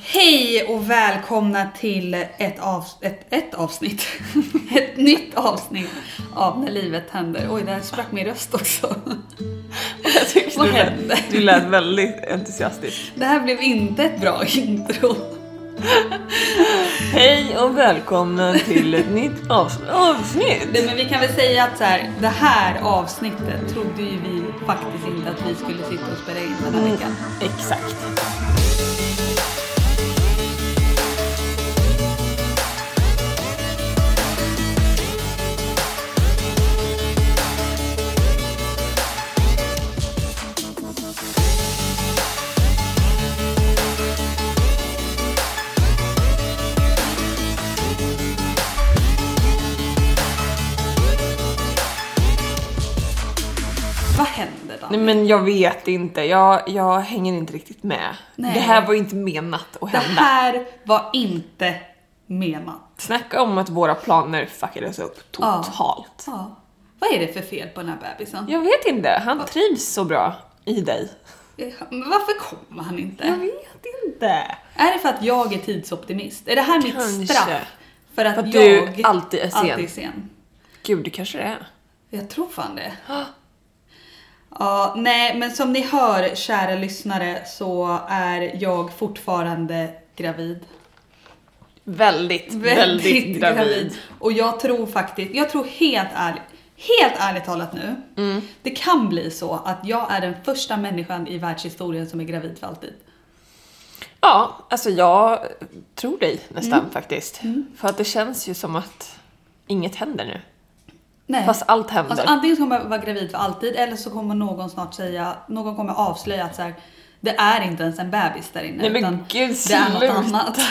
Hej och välkomna till ett, av, ett, ett avsnitt. ett nytt avsnitt av När livet händer. Oj, där sprack min röst också. Vad du, lät, hände? du lät väldigt entusiastisk. Det här blev inte ett bra intro. Hej och välkomna till ett nytt avs- avsnitt. Nej, men vi kan väl säga att så här, det här avsnittet trodde ju vi faktiskt inte att vi skulle sitta och spela in den här veckan. Exakt. Men jag vet inte, jag, jag hänger inte riktigt med. Nej. Det här var inte menat att Det hända. här var inte menat. Snacka om att våra planer fuckades upp totalt. Ja. Vad är det för fel på den här bebisen? Jag vet inte, han trivs så bra i dig. Men varför kommer han inte? Jag vet inte. Är det för att jag är tidsoptimist? Är det här mitt Kanske. straff? För att, För att jag du alltid är sen. alltid är sen? Gud, det kanske det är. Jag tror fan det. Ja, nej, men som ni hör, kära lyssnare, så är jag fortfarande gravid. Väldigt, väldigt, gravid. Och jag tror faktiskt, jag tror helt ärligt, helt ärligt talat nu, Mm. det kan bli så att jag är den första människan i världshistorien som är gravid för alltid. Ja, alltså jag tror dig nästan Mm. faktiskt. För att det känns ju som att inget händer nu. Nej. Fast allt händer. Alltså antingen så kommer jag vara gravid för alltid eller så kommer någon snart säga, någon kommer avslöja att så här, det är inte ens en bebis där inne Nej, men utan gud, det är något annat.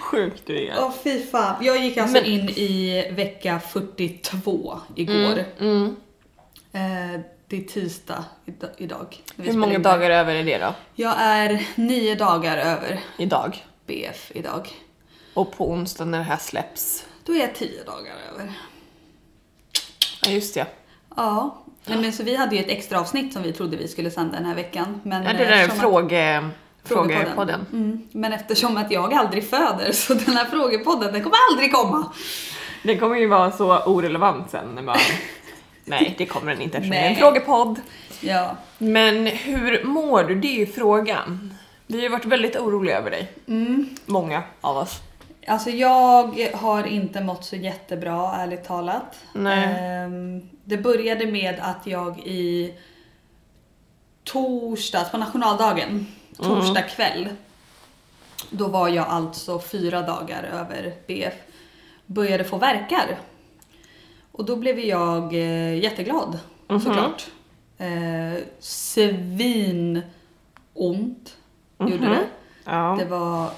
Sjukt du är. Åh fy fan. Jag gick alltså Men- in i vecka 42 igår. Mm. Eh, det är tisdag id- idag. Hur många in dagar över är det då? Jag är nio dagar över Idag. BF idag. Och på onsdag när det här släpps. Då är jag tio dagar över. Ja, just det. Ja. Nej, men så vi hade ju ett extra avsnitt som vi trodde vi skulle sända den här veckan. Men Ja, det där är fråge... Frågepodden. Mm. Men eftersom att jag aldrig föder så den här frågepodden den kommer aldrig komma. Den kommer ju vara så orelevant sen när man... Nej, det kommer den inte eftersom det är en frågepodd. Ja. Men hur mår du? Det är ju frågan. Vi har ju varit väldigt oroliga över dig. Mm. Många av oss. Alltså jag har inte mått så jättebra ärligt talat. Nej. Ehm, det började med att jag i torsdags, på nationaldagen, torsdag kväll. Då var jag alltså fyra dagar över BF. Började få verkar. Och då blev jag eh, jätteglad såklart. Eh, svin ont gjorde det. Ja. Det var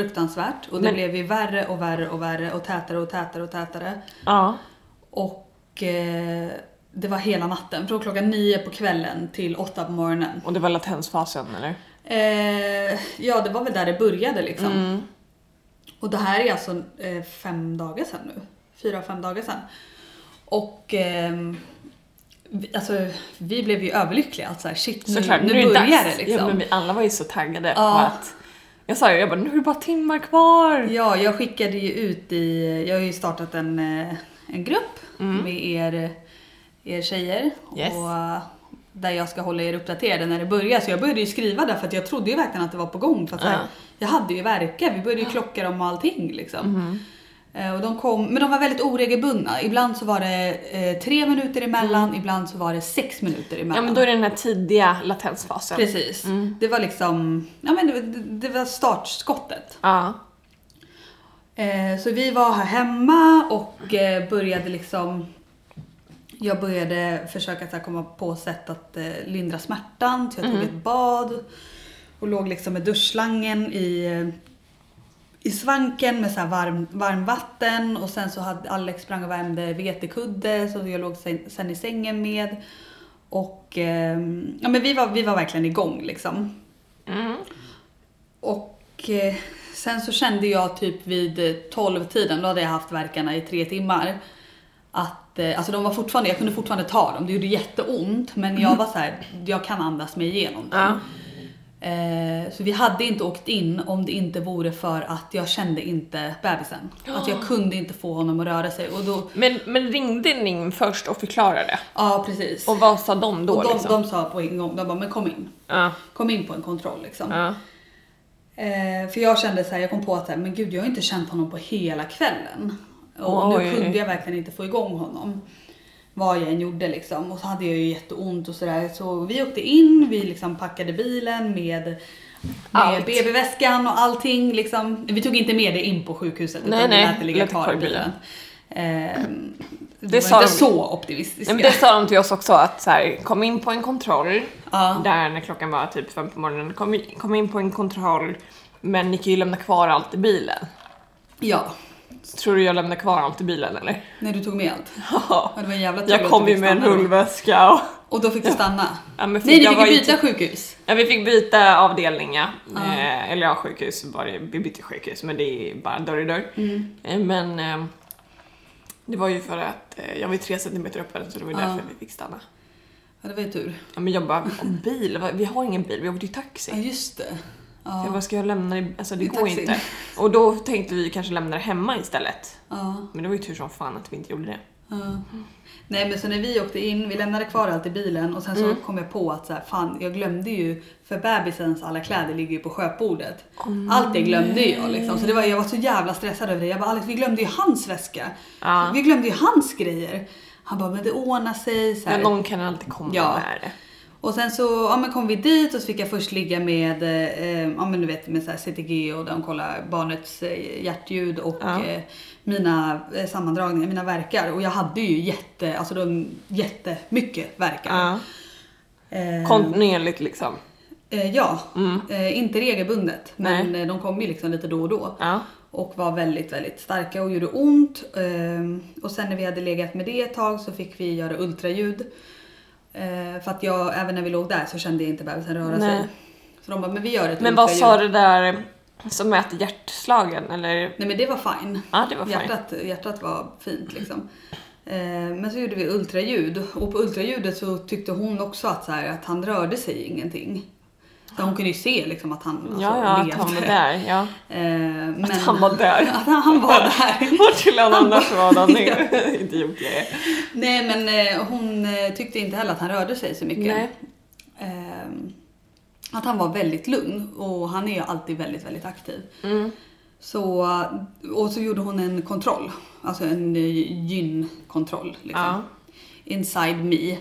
fruktansvärt och det Men- blev ju värre och värre och värre och tätare och tätare och tätare. ja. Och eh, det var hela natten, från klockan nio på kvällen till åtta på morgonen. Och det var latensfasen eller? Eh, ja, det var väl där det började liksom. Mm. Och det här är alltså eh, fem dagar sedan nu. Fyra, fem dagar sedan. Och ehm, vi, alltså, vi blev ju överlyckliga att så här, shit nu, Såklart, nu det börjar dags. det liksom. Ja, men vi alla var ju så taggade på Ja. att... Jag sa ju, jag bara, nu är det bara timmar kvar. Ja, jag skickade ju ut i, jag har ju startat en, eh, en grupp med er, er tjejer. Yes. Och där jag ska hålla er uppdaterade när det börjar. Så jag började ju skriva där för att jag trodde ju verkligen att det var på gång. För att så här, Ja. Jag hade ju verkar, vi började ju klocka dem och allting liksom. Mhm. Eh, Och de kom, men de var väldigt oregelbundna. Ibland så var det eh, tre minuter emellan, ibland så var det sex minuter emellan. Mm. Ja men då är det den här tidiga latensfasen. Precis. Mm. Det var liksom, ja men det, det, var startskottet. Ja. Eh, så vi var här hemma och eh, började liksom jag började försöka så här, komma på sätt att eh, lindra smärtan. Så jag tog ett bad och låg liksom med duschslangen i, eh, i svanken med så här varm, varmvatten. Och sen så hade Alex sprang och värmde vetekudde så jag låg sen, sen i sängen med. Och eh, ja, men vi, var, vi var verkligen igång liksom. Mm. Och eh, sen så kände jag typ vid 12-tiden, då hade jag haft verkarna i tre timmar. Att, eh, alltså de var fortfarande, jag kunde fortfarande ta dem, det gjorde jätteont men jag var så här, jag kan andas mig igenom dem. Ja. Eh, så vi hade inte åkt in om det inte vore för att jag kände inte bebisen. Att jag kunde inte få honom att röra sig. Och då, Men, men ringde ni först och förklarade? ja precis. Och vad sa de då Och de, liksom? de sa på en gång, de bara men kom in. Ja. Kom in på en kontroll liksom. Ja. Eh, för jag kände så här, jag kom på att men gud jag har inte känt honom på hela kvällen. Och Oj. nu kunde jag verkligen inte få igång honom. Vad jag än gjorde liksom. Och så hade jag ju jätteont och sådär. Så vi åkte in, vi liksom packade bilen med, med. BB-väskan och allting liksom. Vi tog inte med det in på sjukhuset Nej, utan nej, vi lät det ligga kvar i bilen. Eh, det, Det var inte de- så men det sa de till oss också att så här, kom in på en kontroll Ja. där när klockan var typ fem på morgonen. Kom in, kom in på en kontroll men ni kan ju lämna kvar allt i bilen. Ja, Tror du jag lämnar kvar allt i bilen eller? när du tog med allt. Ja. Ja, det var en jävla tur Jag kom ju med en hullväska och Och då fick du stanna? Ja, Nej, ni fick var ju byta typ- sjukhus. Ja, vi fick byta avdelning ja. Eh, eller ja, sjukhus var det. Vi bytte sjukhus men det är bara dörr i dörr. Mm. Eh, men eh, det var ju för att eh, jag var ju tre centimeter öppen så det var Ja. därför vi fick stanna. Ja, det var ju tur. Ja, men jag bara, "Om bil? Vi har ingen bil, vi åkte ju Ja, taxi. just det. Jag Ja. bara, ska jag lämna det? Alltså det I går taxin. inte. Och då tänkte vi kanske lämna det hemma istället. Ja, Men det var ju tur som fan att vi inte gjorde det. ja. Nej men så när vi åkte in, vi lämnade kvar allt i bilen och sen så Mm. kom jag på att så här, fan jag glömde ju, för bebisens alla kläder ligger ju på sköpbordet. Allt det glömde jag liksom. Så det var, jag var så jävla stressad över det. Jag bara Alex vi glömde ju hans väska. Ja. Vi glömde ju hans grejer. Han bara men det ordnar sig. Så här. Men någon kan alltid komma Ja. med det. Och sen så ja, men kom vi dit och så fick jag först ligga med, eh, ja, men du vet, med så här CTG och de kollar barnets eh, hjärtljud och Ja. eh, mina eh, sammandragningar, mina verkar. Och jag hade ju jätte, alltså de, jättemycket verkar. Ja. Eh, Kontinuerligt liksom. eh, ja, Mm. inte regelbundet men Nej. de kom ju liksom lite då och då. Ja. Och var väldigt, väldigt starka och gjorde ont. Och sen när vi hade legat med det ett tag så fick vi göra ultraljud. Eh, För att jag, även när vi låg där så kände jag inte bebisen röra Nej. sig. Så de bara, men vi gör ett Men vad sa du där som mäter hjärtslagen eller? Nej men det var fine. Ja, det var fine. Hjärtat, hjärtat var fint liksom. Eh, Men så gjorde vi ultraljud och på ultraljudet så tyckte hon också att, så här, att han rörde sig ingenting. Hon kunde ju se liksom att han alltså, Ja, ja, att levde. han var där. Ja. Eh, men, Att han var där. att han, han var där. Vart skulle han annars vara inte gjort det. Nej men eh, hon eh, tyckte inte heller att han rörde sig så mycket. Nej. Ehm, att han var väldigt lugn och han är ju alltid väldigt, väldigt aktiv. Mm. Så, och så gjorde hon en kontroll, alltså en eh, gynkontroll. Liksom. Ja. Inside me.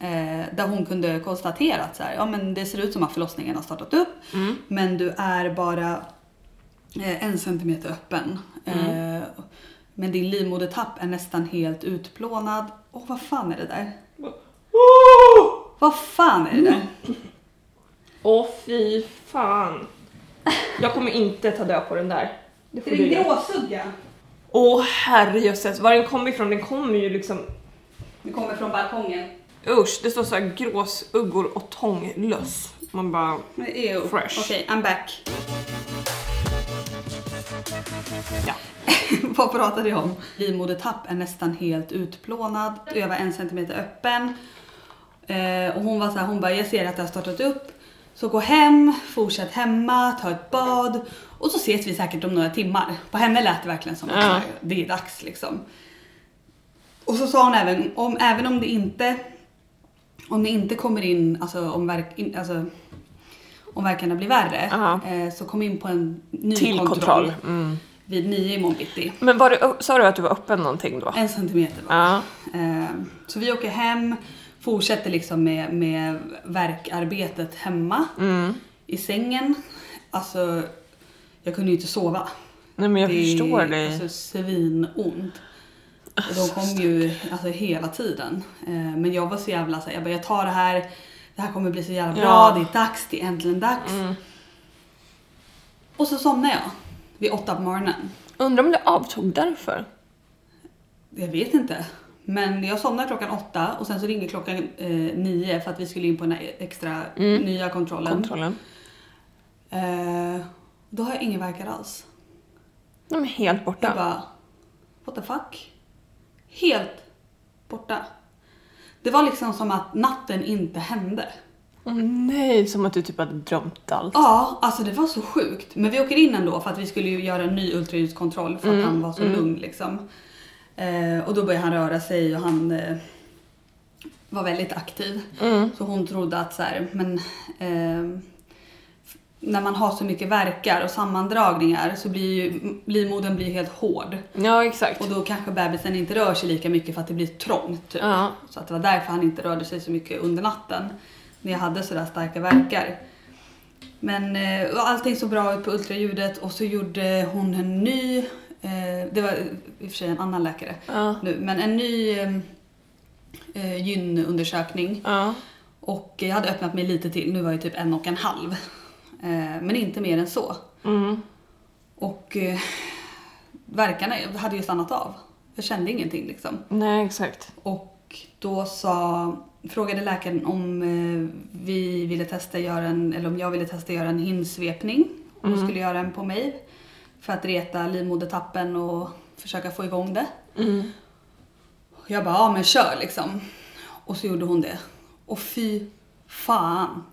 Eh, där hon kunde konstatera att så här, ja, men det ser ut som att förlossningen har startat upp Mm. men du är bara eh, en centimeter öppen. Mm. Eh, men din livmodertapp är nästan helt utplånad. Åh, vad fan är det där? Vad fan är det där? Åh fy fan. Jag kommer inte ta död på den där. Det får Är det göra. gråsugga? Åh herrejösses, var den kommer ifrån? Den kommer ju liksom... Det kommer från balkongen. Usch, det står så här gråsuggor och tånglöss. Man bara... Är Fresh. Okej, I'm back. Ja. Vad pratade jag om? Livmodertapp är nästan helt utplånad. Jag var en centimeter öppen. Eh, och hon var så här, hon bara, jag ser att det har startat upp. Så gå hem, fortsätt hemma, ta ett bad och så ses vi säkert om några timmar. På henne lät det verkligen som att Ja. det är dags liksom. Och så sa hon även om, även om det inte om det inte kommer in, alltså om, verk, in, alltså, om verkarna blir värre, eh, så kom in på en ny Till kontroll, kontroll. Mm. vid nio i morgon bitti. Men var det, sa du att du var öppen någonting då? En centimeter var. Eh, Så vi åker hem, fortsätter liksom med, med verkarbetet hemma Mm. i sängen. Alltså, jag kunde ju inte sova. Nej men jag det förstår dig. Alltså svinont. Och de kom ju alltså, hela tiden. Eh, Men jag var så jävla såhär, jag bara jag tar det här. Det här kommer bli så jävla bra, Ja. det är dags, det är äntligen dags. Mm. Och så somnade jag vid åtta på morgonen. Undrar om det avtog därför? Jag vet inte. Men jag somnade klockan åtta och sen så ringde klockan eh, nio för att vi skulle in på den här extra Mm. nya kontrollen. Kontrollen. Eh, då har jag ingen verkar alls. De är helt Jag borta. bara, what the fuck? Helt borta. Det var liksom som att natten inte hände. Åh nej, som att du typ hade drömt allt. Ja, alltså det var så sjukt. Men vi åker in ändå för att vi skulle ju göra en ny ultraljudskontroll för att han var så lugn liksom. Eh, och då började han röra sig och han eh, var väldigt aktiv. Mm. Så hon trodde att så här, men eh, när man har så mycket verkar och sammandragningar så blir ju livmodern blir helt hård. Ja, exakt. Och då kanske bebisen inte rör sig lika mycket för att det blir trångt. Typ. Ja. Så att det var därför han inte rörde sig så mycket under natten. När jag hade sådär starka verkar. Men eh, allting såg bra ut på ultraljudet och så gjorde hon en ny, eh, det var i och för sig en annan läkare Ja. nu, men en ny eh, eh, gynundersökning. Ja. Och jag hade öppnat mig lite till, nu var jag typ en och en halv. Eh, men inte mer än så. Mm. Och eh, verkarna hade ju stannat av. Jag kände ingenting liksom. Nej, exakt. Och då sa, frågade läkaren om eh, vi ville testa göra en, eller om jag ville testa göra en hinsvepning. Hon skulle göra en på mig. För att reta livmodertappen och försöka få igång det. Mm. Jag bara, ja men kör liksom. Och så gjorde hon det. Och fy fan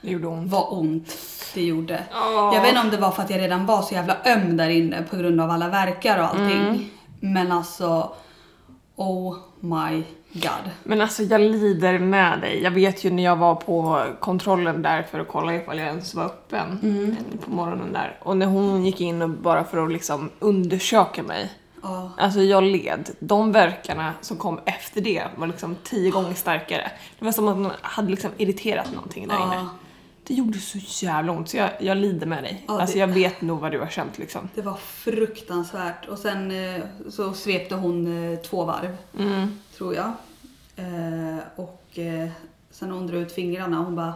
Det gjorde ont. vad ont det gjorde. Åh. Jag vet inte om det var för att jag redan var så jävla öm där inne på grund av alla verkar och allting. Mm. Men alltså, oh my god. Men alltså jag lider med dig. Jag vet ju när jag var på kontrollen där för att kolla ifall jag ens var öppen Mm. på morgonen där. Och när hon gick in och bara för att liksom undersöka mig. Ja. Alltså jag led. De verkarna som kom efter det var liksom tio gånger starkare. Det var som att man hade liksom irriterat någonting där inne. Det gjorde så jävla ont så jag, jag lider med dig. Ja, alltså det- jag vet nog vad du har känt liksom. Det var fruktansvärt. Och sen eh, så svepte hon eh, två varv, Mm. tror jag. Eh, och sen hon drog ut fingrarna och hon bara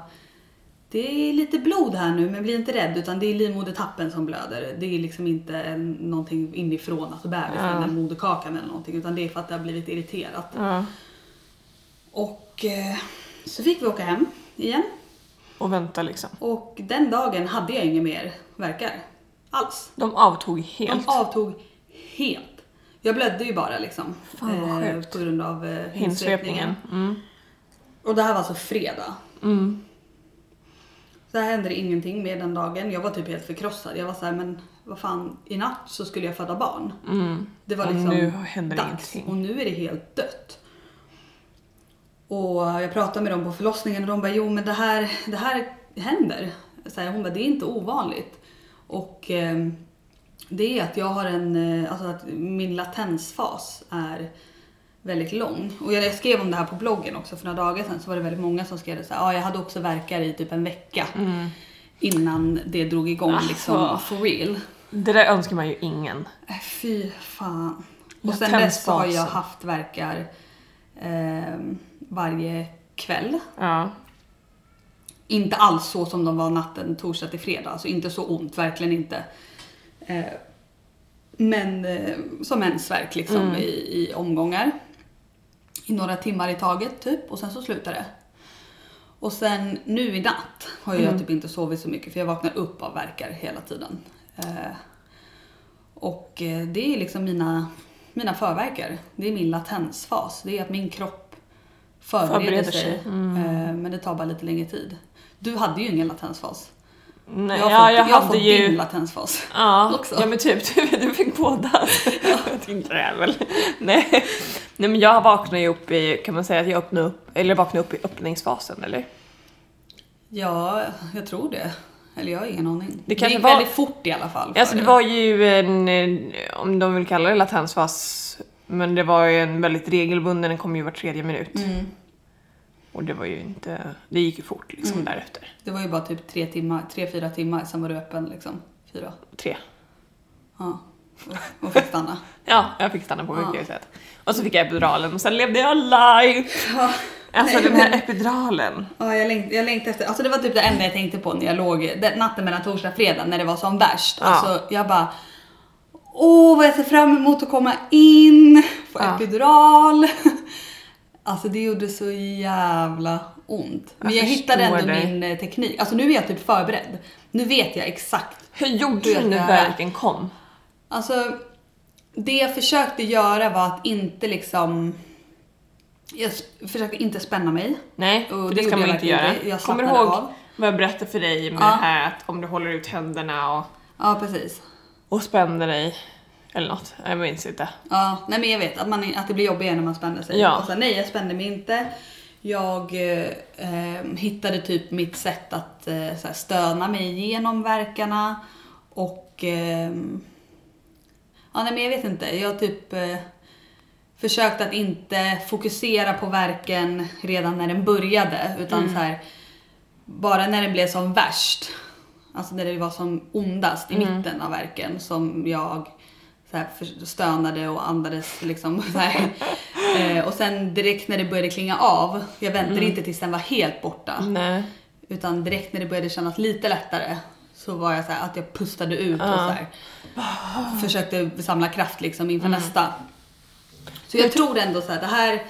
det är lite blod här nu men bli inte rädd utan det är livmodertappen som blöder. Det är liksom inte någonting inifrån, alltså bebisen Ja. eller moderkakan eller någonting utan det är för att det har blivit irriterat. Ja. Och så fick vi åka hem igen. Och vänta liksom. Och den dagen hade jag inga mer verkar alls. De avtog helt. De avtog helt. Jag blödde ju bara liksom. Fan, vad sjukt. på grund av eh, Hinsvepningen. Mm. Och det här var alltså fredag. Mm. Så här hände det ingenting med den dagen. Jag var typ helt förkrossad. Jag var så här, men vad fan, i natt så skulle jag föda barn. Mm. Det var Och liksom nu händer dags. ingenting. Och nu är det helt dött. Och jag pratade med dem på förlossningen och de bara, jo men det här, det här händer. Så här, hon bara, det är inte ovanligt. Och eh, det är att jag har en, eh, alltså att min latensfas är väldigt lång. Och jag skrev om det här på bloggen också för några dagar sedan så var det väldigt många som skrev så här, ja jag hade också verkar i typ en vecka innan det drog igång liksom Alltså. for real. Det där önskar man ju ingen. Äh, Fy fan. Och sen dess har jag haft verkar eh, varje kväll. Ja. Inte alls så som de var natten torsdag till fredag. Alltså inte så ont, verkligen inte. Eh, men eh, som mensvärk liksom Mm. i, i omgångar. I några timmar i taget typ och sen så slutar det. Och sen nu i natt har jag Mm. typ inte sovit så mycket för jag vaknar upp av verkar hela tiden. Eh, och det är liksom mina, mina förverkar. Det är min latensfas. Det är att min kropp förbereder, Förbereder sig. sig. Mm. Eh, men det tar bara lite längre tid. Du hade ju ingen latensfas. Nej, jag har ja, fått, jag jag har hade fått ju- din latensfas. Ja, också. ja men typ du, du fick båda. Din jävel. Nej. Nej men jag vaknade ju upp i, kan man säga att jag öppnade upp, eller vaknade upp i öppningsfasen eller? Ja, jag tror det. Eller jag har ingen aning. Det Det, gick var- väldigt fort i alla fall. Alltså det dig. var ju en, om de vill kalla det latensfas, men det var ju en väldigt regelbunden, den kom ju var tredje minut. Mm. Och det var ju inte, det gick ju fort liksom därefter. Det var ju bara typ tre timmar, tre, fyra timmar, sen var du öppen liksom. Fyra. Tre. Ja. Och, och fick stanna. Ja, jag fick stanna på Ja. sjukhuset. Och så fick jag epiduralen och sen levde jag life! Alltså Nej, den här men- epiduralen. Ja, jag längtade, jag längtade efter, alltså det var typ det enda jag tänkte på när jag låg, natten mellan torsdag och fredag när det var som värst. Ja. Alltså jag bara, åh vad jag ser fram emot att komma in, få Ja. epidural. Alltså det gjorde så jävla ont. Men Jag jag, hittade ändå dig. min eh, teknik. Alltså nu är jag typ förberedd. Nu vet jag exakt. Hur gjorde Hur du när verken kom? Alltså det jag försökte göra var att inte liksom, jag försökte inte spänna mig. Nej, Och det det ska man inte göra. inte. Jag Kommer du ihåg av. vad jag berättade för dig med Ja. det här att om du håller ut händerna och, Ja precis. Och spänner dig eller något? Jag minns inte. Ja, nej men jag vet att, man, att det blir jobbigare när man spänner sig. Ja. Och så, nej jag spände mig inte. Jag eh, eh, hittade typ mitt sätt att eh, så här, stöna mig igenom verkarna och ehm, ja nej men jag vet inte. Jag typ eh, försökte att inte fokusera på verken redan när den började utan så här bara när den blev som värst. Alltså när det var som ondast i mitten av verken som jag så här stönade och andades liksom så här. Eh, och sen direkt när det började klinga av, jag väntade inte tills den var helt borta. Nej. Utan direkt när det började kännas lite lättare så var jag så här att jag pustade ut och så här, försökte samla kraft liksom inför nästa. Så jag tror ändå så här, det här,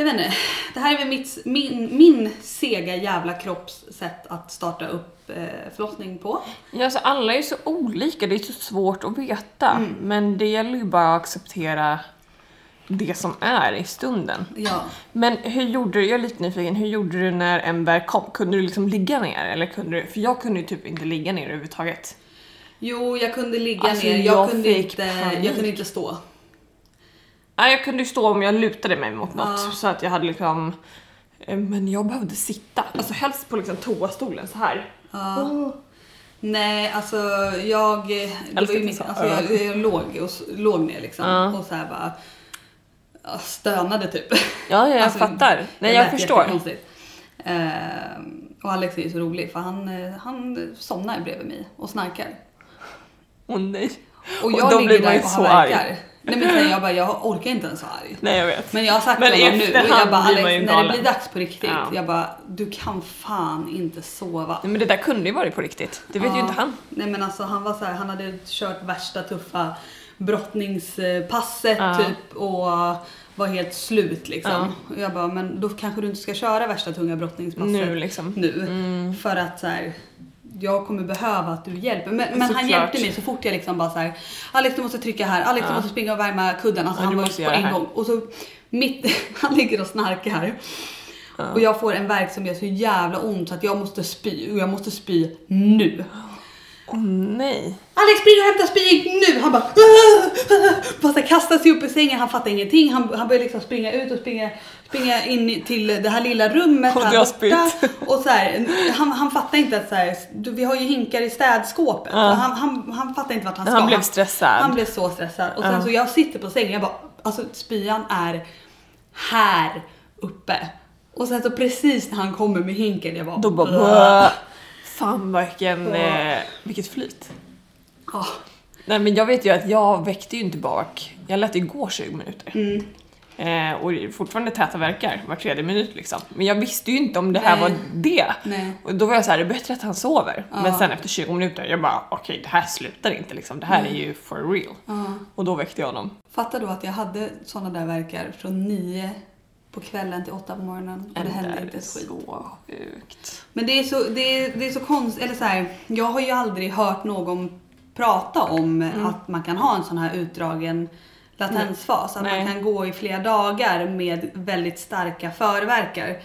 jag vet inte, det här är väl mitt, min, min sega jävla kropps sätt att starta upp eh, förlossning på. Ja, alltså alla är så olika, det är så svårt att veta. Mm. Men det gäller ju bara att acceptera det som är i stunden. Ja. Men hur gjorde du, jag är lite nyfiken, hur gjorde du när en verk kom? Kunde du liksom ligga ner? Eller kunde du, för jag kunde ju typ inte ligga ner överhuvudtaget. Jo, jag kunde ligga Alltså, ner, jag, jag kunde inte, panik. jag kunde inte stå. Nej, jag kunde ju stå om jag lutade mig mot något Ja. så att jag hade liksom eh, men jag behövde sitta, alltså helst på liksom toastolen så här. Ja. Nej, alltså jag... Det var ju mitt, alltså, jag, jag låg, och, låg ner liksom Ja. och så här bara stönade typ. Ja, ja jag Alltså, fattar. Nej, jag förstår. Ehm, och Alex är ju så rolig för han, eh, han somnar bredvid mig och snarkar. Åh nej. Och Och jag då ligger blir man där ju och så arg. Nej men sen jag bara, jag orkar inte ens vara arg. Nej, jag vet. Men jag har sagt Men honom nu, och jag bara Alex, ju när det galen." blir dags på riktigt, Ja. jag bara, du kan fan inte sova. Nej, men det där kunde ju varit på riktigt. Det vet ju Ja. inte han. Nej men alltså han var så här, han hade kört värsta tuffa brottningspasset Ja. typ och var helt slut liksom. Och jag bara, men då kanske du inte ska köra värsta tunga brottningspasset Nu liksom. nu. För att så här, jag kommer behöva att du hjälper. Men, men han hjälpte mig så fort jag liksom bara så här, Alex du måste trycka här, Alex du Ja. måste springa och värma kudden. Alltså Ja, han var ju på en gång. Och så mitt, han ligger och snarkar. Och jag får en värk som gör så jävla ont så att jag måste spy och jag måste spy nu. Åh nej. Alex spring och hämta spy nu! Han bara Fast han kastar sig upp i sängen, han fattar ingenting. Han, han börjar liksom springa ut och springa, springa in till det här lilla rummet Och här borta. Och så här, han, han fattar inte att så här, du, vi har ju hinkar i städskåpet. Ja. Han, han, han fattar inte vart han ska. Han blev stressad. Han blev så stressad. Och sen Ja. så jag sitter på sängen, jag bara, alltså spyan är här uppe. Och sen så precis när han kommer med hinken, jag bara, Då bara "Bäh." Fan vilken, Ja. eh, vilket flyt. Ja. Nej men jag vet ju att jag väckte ju inte bak. Jag lät det gå 20 minuter. Mm. Eh, och fortfarande täta verkar var tredje minut liksom. Men jag visste ju inte om det här Nej. var det. Nej. Och då var jag så här, det är bättre att han sover. Ja. Men sen efter 20 minuter, jag bara okej det här slutar inte liksom. Det här är ju for real. Ja. Och då väckte jag honom. Fattar du att jag hade såna där verkar från nio på kvällen till åtta på morgonen och det hände där inte ett skit. så sjukt. Men det är så, det är, det är så konstigt, eller så här, jag har ju aldrig hört någon prata om Mm. att man kan ha en sån här utdragen latensfas. Att Nej. man kan gå i flera dagar med väldigt starka förverkar.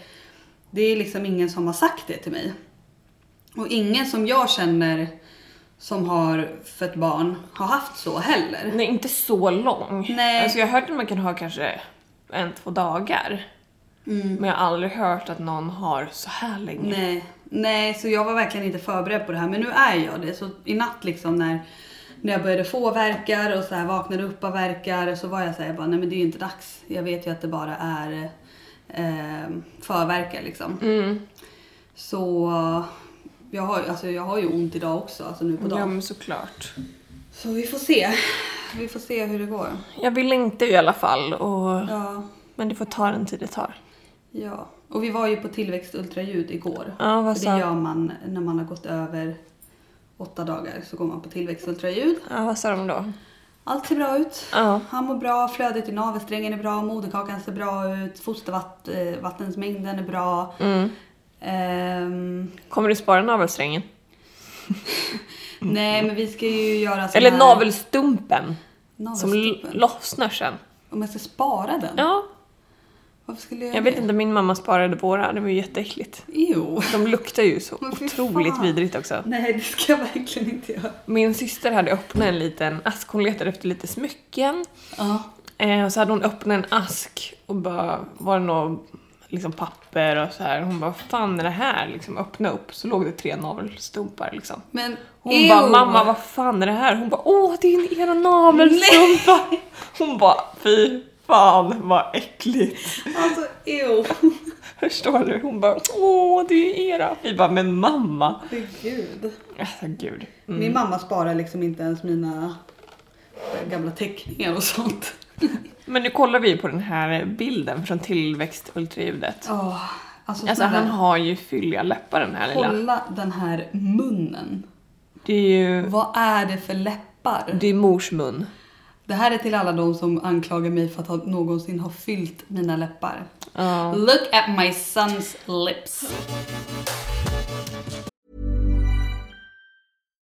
Det är liksom ingen som har sagt det till mig. Och ingen som jag känner som har fött barn har haft så heller. Nej, inte så lång. Nej. Alltså jag har hört att man kan ha kanske en, två dagar. Men jag har aldrig hört att någon har så här länge. Nej, nej, så jag var verkligen inte förberedd på det här. Men nu är jag det. Så i natt liksom när, när jag började få verkar och så här vaknade upp av verkar så var jag såhär, bara, nej men det är ju inte dags. Jag vet ju att det bara är eh, förverkar liksom. Så jag har, alltså, jag har ju ont idag också, alltså nu på Ja dagen. men såklart. Så vi får se. Vi får se hur det går. Jag vill inte i alla fall. Och... Ja, Men det får ta den tid det tar. ja. Och vi var ju på tillväxtultraljud igår. Ja, vad För sa- det gör man när man har gått över åtta dagar så går man på tillväxtultraljud. Ja, vad sa de då? Allt ser bra ut. Ja. Han mår bra, flödet i navelsträngen är bra, moderkakan ser bra ut, fostervattensmängden är bra. Mm. Ehm, Kommer du spara navelsträngen? nej men vi ska ju göra sån Eller här... navelstumpen? Som Navelstumpen. lossnar sen. Om jag ska spara den? Ja, Varför skulle jag jag vet inte, min mamma sparade våra. Det var ju jätteäckligt. Jo. De luktar ju så Men fy otroligt fan. vidrigt också. Nej det ska jag verkligen inte göra. Min syster hade öppnat en liten ask. Hon letade efter lite smycken. Ja. Eh, och så hade hon öppnat en ask och bara var det något liksom papper och så här. Hon bara, vad fan är det här? Liksom öppna upp så låg det tre navelstumpar liksom. Men Hon ew. bara, mamma vad fan är det här? Hon bara, åh det är era navelstumpar. Hon bara, fy fan vad äckligt. Alltså ew. Förstår du? Hon bara, åh det är era. Vi bara, men mamma. Gud. Alltså gud. Min mamma sparar liksom inte ens mina gamla teckningar och sånt. Men nu kollar vi på den här bilden från tillväxtultraljudet. Oh, alltså, Alltså han har ju fylliga läppar den här lilla. kolla den här munnen. Det är ju, Vad är det för läppar? det är mors mun. Det här är till alla de som anklagar mig för att ha, någonsin ha fyllt mina läppar. Ja. Look at my son's lips.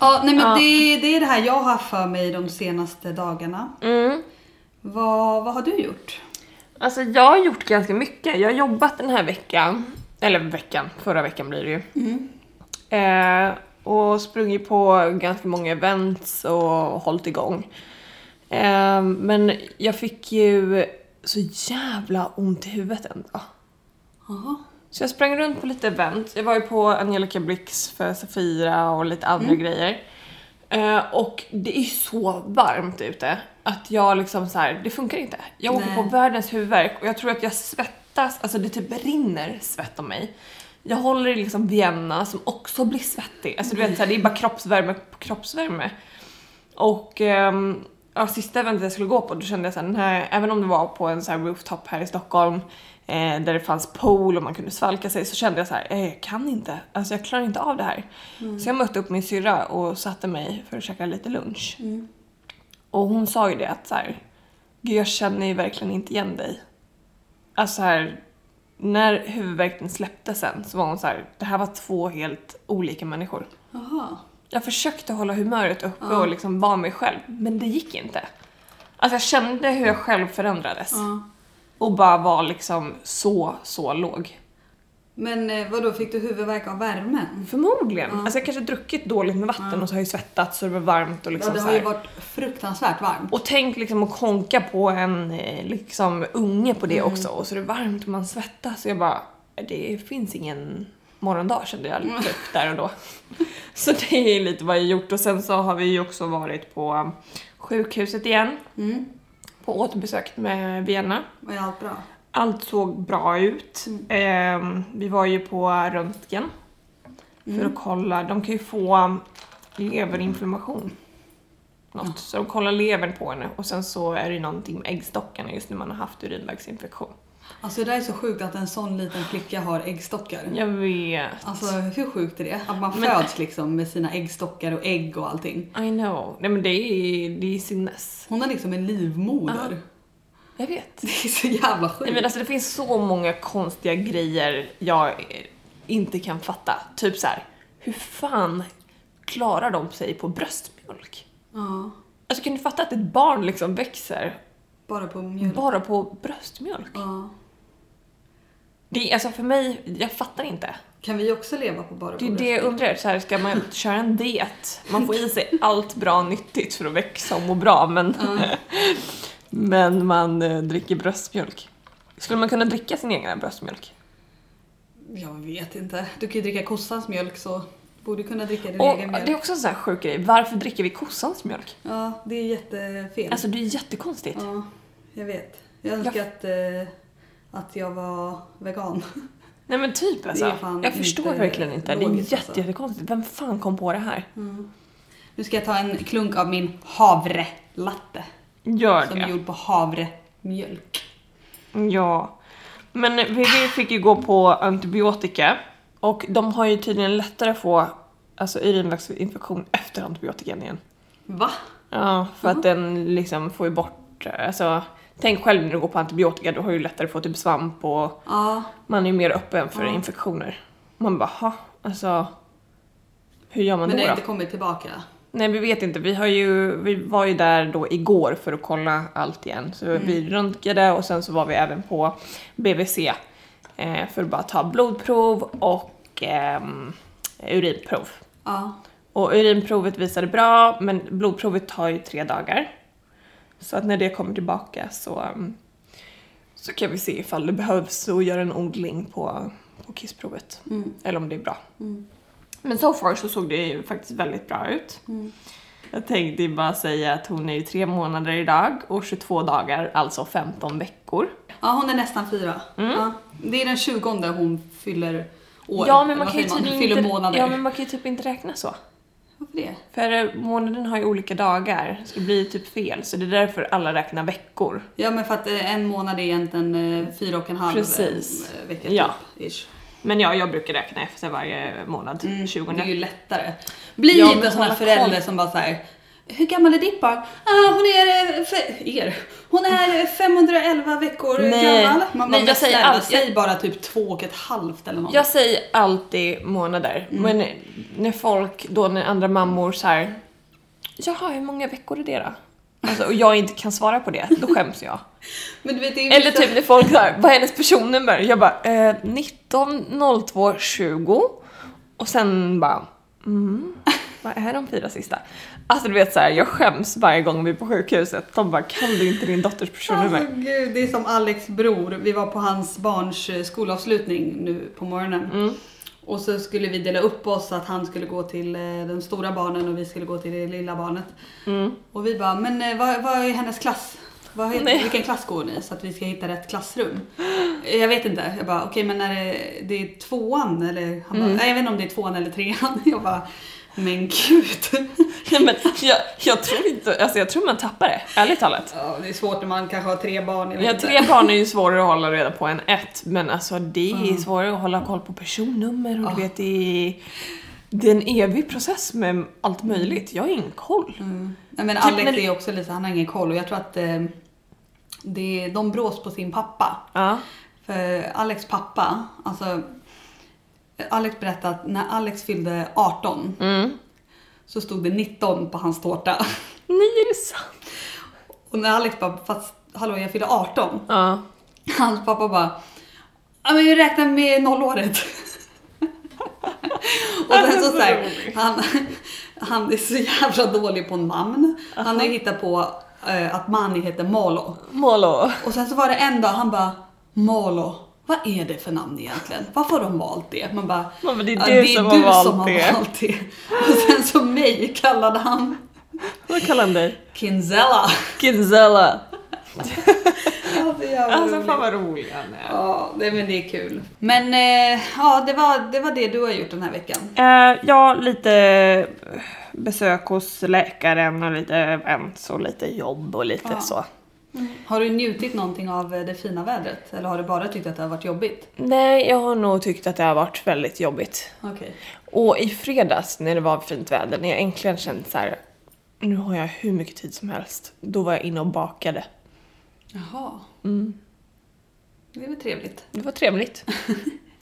Ja, nej men Det, det är det här jag har haft för mig de senaste dagarna. Mm. Vad, vad har du gjort? Alltså jag har gjort ganska mycket. Jag har jobbat den här veckan, eller veckan, förra veckan blir det ju. Eh, och sprungit på ganska många events och hållit igång. Eh, men jag fick ju så jävla ont i huvudet en dag. Så jag sprang runt på lite event. Jag var ju på Angelica Blix för Safira och lite andra grejer. Eh, och det är så varmt ute att jag liksom så här, det funkar inte. Jag åker på världens huvudvärk och jag tror att jag svettas, alltså det typ rinner svett om mig. Jag håller i liksom Vienna som också blir svettig. Alltså du vet så här, det är bara kroppsvärme på kroppsvärme. Och ehm, ja, sista eventet jag skulle gå på då kände jag såhär, nej, även om det var på en så här rooftop här i Stockholm eh, där det fanns pool och man kunde svalka sig så kände jag så här, eh, jag kan inte, alltså jag klarar inte av det här. Så jag mötte upp min syrra och satte mig för att käka lite lunch. Och hon sa ju det att så här, Gud jag känner ju verkligen inte igen dig. Alltså så här, när huvudvärken släppte sen så var hon så här, det här var två helt olika människor. Jaha. Jag försökte hålla humöret uppe och liksom vara mig själv, men det gick inte. Alltså jag kände hur jag själv förändrades. Och bara var liksom så, så låg. Men eh, vad då fick du huvudvärk av värmen? Förmodligen. Alltså jag kanske druckit dåligt med vatten och så har jag svettats och det var varmt och Ja, liksom det så har ju varit fruktansvärt varmt. Och tänk liksom att konka på en eh, liksom unge på det Mm. också och så är det varmt och man svettas. Så jag bara, det finns ingen morgondag kände jag Mm. typ där och då. Så det är lite vad jag gjort och sen så har vi ju också varit på sjukhuset igen. Mm. På återbesök med Vienna. Var allt bra? Allt såg bra ut. Mm. Ehm, vi var ju på röntgen Mm. för att kolla. De kan ju få leverinflammation. Något. Så de kollar levern på henne och sen så är det någonting med äggstockarna just när man har haft urinvägsinfektion. Alltså det där är så sjukt att en sån liten flicka har äggstockar. Jag vet. Alltså hur sjukt är det? Att man Men- föds liksom med sina äggstockar och ägg och allting. I know. Nej men det är, det är sinnes. Hon har liksom en livmoder. Jag vet. Det är så jävla sjukt. Nej men alltså det finns så många konstiga grejer jag inte kan fatta. Typ så här, hur fan klarar de sig på bröstmjölk? Ja, Alltså kan du fatta att ett barn liksom växer bara på mjölk. bara på bröstmjölk? Ja. Det alltså för mig, jag fattar inte. Kan vi också leva på bara Det är på det jag undrar. Så här, ska man köra en diet? Man får i sig allt bra nyttigt för att växa och må bra men, men man eh, dricker bröstmjölk. Skulle man kunna dricka sin egen bröstmjölk? Jag vet inte. Du kan ju dricka kossans mjölk så borde du kunna dricka din Och egen mjölk. det är också en sån här sjuk grej. Varför dricker vi kossans mjölk? Ja, det är jättefel. Alltså det är jättekonstigt. Ja, jag vet. Jag önskar att, eh, att jag var vegan. Nej men typ alltså. Det Jag förstår verkligen inte. Det är logiskt, jätte, alltså. jättekonstigt. Vem fan kom på det här? Nu ska jag ta en klunk av min havrelatte. Gör Som är det. gjord på havremjölk. Ja. Men vi, fick ju gå på antibiotika. Och de har ju tydligen lättare att få alltså, urinvägsinfektion efter antibiotikan igen. Va? Ja, för att den liksom får ju bort, alltså tänk själv när du går på antibiotika, då har du lättare att få typ svamp och Ja, man är ju mer öppen för infektioner. Man bara, ha, alltså hur gör man men då? det har inte kommit tillbaka. Nej vi vet inte, vi, har ju, vi var ju där då igår för att kolla allt igen. Så vi röntgade och sen så var vi även på BVC eh, för att bara ta blodprov och ehm, urinprov. Ja. Och urinprovet visade bra, men blodprovet tar ju tre dagar. Så att när det kommer tillbaka så, um, Så kan vi se ifall det behövs att göra en odling på, på kissprovet. Eller om det är bra. Men so far så såg det ju faktiskt väldigt bra ut. Jag tänkte bara säga att hon är ju tre månader idag och 22 dagar, alltså 15 veckor. Ja, hon är nästan fyra. Ja, det är den 20 hon fyller år. Ja men man kan ju Fyller inte, månader. ja, men man kan ju typ inte räkna så. Varför det? För månaden har ju olika dagar, så det blir typ fel. Så det är därför alla räknar veckor. Ja, men för att eh, en månad är egentligen eh, fyra och en halv Precis. eh, vecka. Ja. Typ, ish. Men ja, jag brukar räkna efter varje månad, 20. Mm, Det är ju lättare. Bli Ja, inte en sån här förälder koll. som bara såhär hur gammal är ditt barn? Ah, hon är, eh, er. Hon är 511 veckor Nej. gammal. Man bara, Nej, jag men säger allt. säg Jag- bara typ två och ett halvt eller något. Jag säger alltid månader, men när folk, då när andra mammor så här. Jaha, hur många veckor är det då? Alltså, och jag inte kan svara på det, då skäms jag. Vet, Eller typ när folk såhär, vad är hennes personnummer? Jag bara, eh, 19 02 20 och sen bara, mm, vad är de fyra sista? Alltså du vet såhär, jag skäms varje gång vi är på sjukhuset. De bara, kan du inte din dotters personnummer? Alltså gud, det är som Alex bror. Vi var på hans barns eh, skolavslutning nu på morgonen. Mm. Och så skulle vi dela upp oss så att han skulle gå till eh, de stora barnen och vi skulle gå till det lilla barnet. Mm. Och vi bara, men eh, vad, vad är hennes klass? Vad heter, Nej. vilken klass går ni? Så att vi ska hitta rätt klassrum. Jag vet inte. Jag bara, okej men är det, det är tvåan eller? Han bara, Mm. jag vet inte om det är tvåan eller trean. Jag bara, men gud. Nej men jag, jag tror inte, alltså jag tror man tappar det, ärligt talat. Ja, det är svårt när man kanske har tre barn. Ja, tre barn är ju svårare att hålla reda på än ett, men alltså det är svårare att hålla koll på personnummer och du vet, det är, det är en evig process med allt möjligt. Jag har ingen koll. Nej, men Typ Alex när- är också lite, han har ingen koll och jag tror att eh, det, de brås på sin pappa. Ja. För Alex pappa, alltså Alex berättade att när Alex fyllde 18 Mm. så stod det 19 på hans tårta. Nej, är det sant? Och när Alex bara, fast hallå jag fyller 18. Ja. Hans pappa bara, ja men jag räknar med nollåret. och sen så, så här, han, han är så jävla dålig på namn. Han har ju hittat på eh, att Mani heter Molo. Molo. Och sen så var det en dag han bara Molo, vad är det för namn egentligen? Varför har de valt det? Man bara, Ja, det är du som har valt det." valt det. Och sen så mig kallade han Vad kallar han dig? Kinzella. Kinzella. Ja, det är Alltså roligt. fan vad rolig han är. Ja, det, men det är kul. Men eh, ja, det var, det var det du har gjort den här veckan. Eh, ja, lite besök hos läkaren och lite events och lite jobb och lite så. Har du njutit någonting av eh, det fina vädret? Eller har du bara tyckt att det har varit jobbigt? Nej, jag har nog tyckt att det har varit väldigt jobbigt. Okej. Och i fredags när det var fint väder, när jag äntligen kände så här. nu har jag hur mycket tid som helst. Då var jag inne och bakade. Jaha. Det är väl trevligt. Det var trevligt.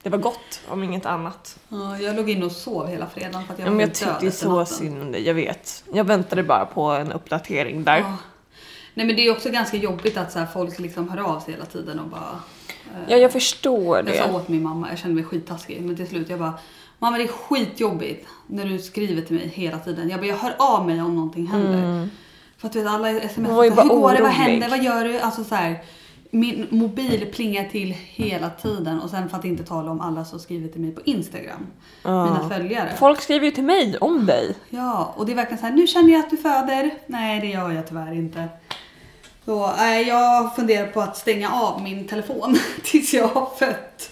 Det var gott, om inget annat. Ja, jag låg in och sov hela fredagen för att jag Ja, var men jag tyckte efter så natten. synd om dig, jag vet. Jag väntade bara på en uppdatering där. Ja. Nej men det är också ganska jobbigt att så här, folk liksom hör av sig hela tiden och bara... Ja, jag förstår Jag sa det. åt min mamma, jag kände mig skittaskig. Men till slut jag bara, mamma det är skitjobbigt när du skriver till mig hela tiden. Jag bara, jag hör av mig om någonting händer. För att du vet alla sms, hur går det, vad orolig. händer, vad gör du? Alltså så här, min mobil plingar till hela tiden och sen för att inte tala om alla som skriver till mig på Instagram. Mina följare. Folk skriver ju till mig om dig. Ja, och det är verkligen så här, nu känner jag att du föder. Nej, det gör jag tyvärr inte. Så äh, jag funderar på att stänga av min telefon tills jag har fött.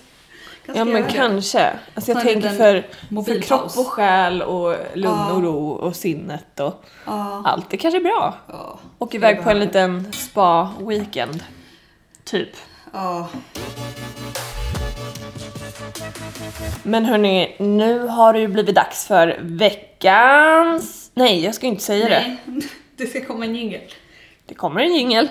Kanske Ja men det. kanske. Alltså jag tänker för, för kropp och själ och lugn och ro och sinnet och Ja. allt. Det kanske är bra. Ja. Och iväg på en liten spa-weekend. Typ. Ja. Men hörni, nu har det ju blivit dags för veckans... Nej, jag ska inte säga det. Nej, det ska komma en jingel. Det kommer en jingel.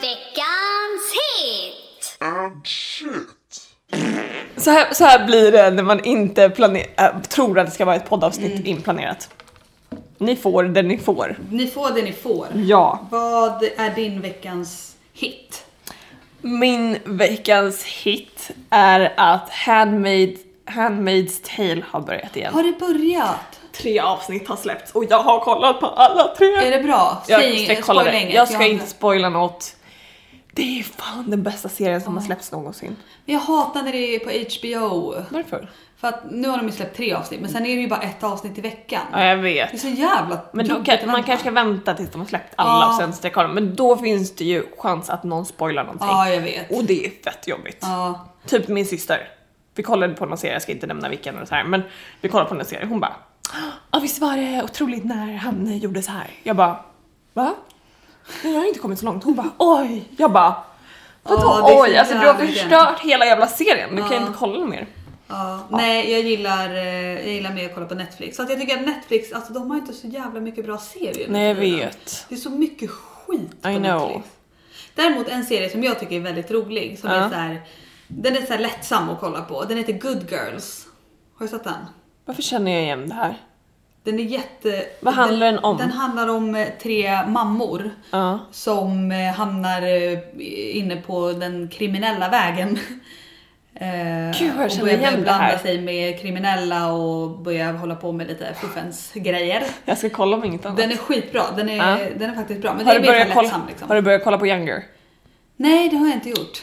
Veckans hit! Så här, så här blir det när man inte planer- äh, tror att det ska vara ett poddavsnitt Mm. inplanerat. Ni får det ni får. Ni får det ni får. Ja. Vad är din veckans hit? Min veckans hit är att Handmade Handmaid's Tale har börjat igen. Har det börjat? Tre avsnitt har släppts och jag har kollat på alla tre. Är det bra? Jag Säg- ska kolla det. inget, Jag ska har- inte spoila något. Det är fan den bästa serien som har släppts någonsin. Jag hatar när det är på HBO. Varför? För att nu har de ju släppt tre avsnitt, men sen är det ju bara ett avsnitt i veckan. Ja, jag Det är vet. så jävla Men att man kanske ska vänta tills de har släppt alla Ja. och sen sträcka dem. Men då finns det ju chans att någon spoilar någonting. Ja, jag vet. Och det är fett jobbigt. Ja. Typ min syster. Vi kollade på någon serie, jag ska inte nämna vilken eller så här, men vi kollade på en serie. Hon bara Ja visst var det otroligt när han gjorde så här. Jag bara Va? Jag har inte kommit så långt. Hon bara oj. Jag bara Vadå så oj? Alltså du har förstört hela jävla serien. Du kan inte kolla mer. Ja, nej jag gillar, eh, jag gillar mer att kolla på Netflix. Så att jag tycker att Netflix, alltså de har inte så jävla mycket bra serier Nej jag vet. Det är så mycket skit på I know. Netflix. Däremot en serie som jag tycker är väldigt rolig, som Ja. är så här, den är så här lättsam att kolla på. Den heter Good Girls. Har du sett den? Varför känner jag igen det här? Den är jätte... Vad handlar den om? Den handlar om eh, tre mammor som eh, hamnar inne på den kriminella vägen. Eh, Gud, vad jag och känner börjar igen blanda sig med kriminella och börjar hålla på med lite fuffens grejer. Jag ska kolla om inget annat. Den är skitbra, den är, Ja. den är faktiskt bra. Men har, det du är mer börjat kolla, lättsam liksom. har du börjat kolla på Younger? Nej, det har jag inte gjort.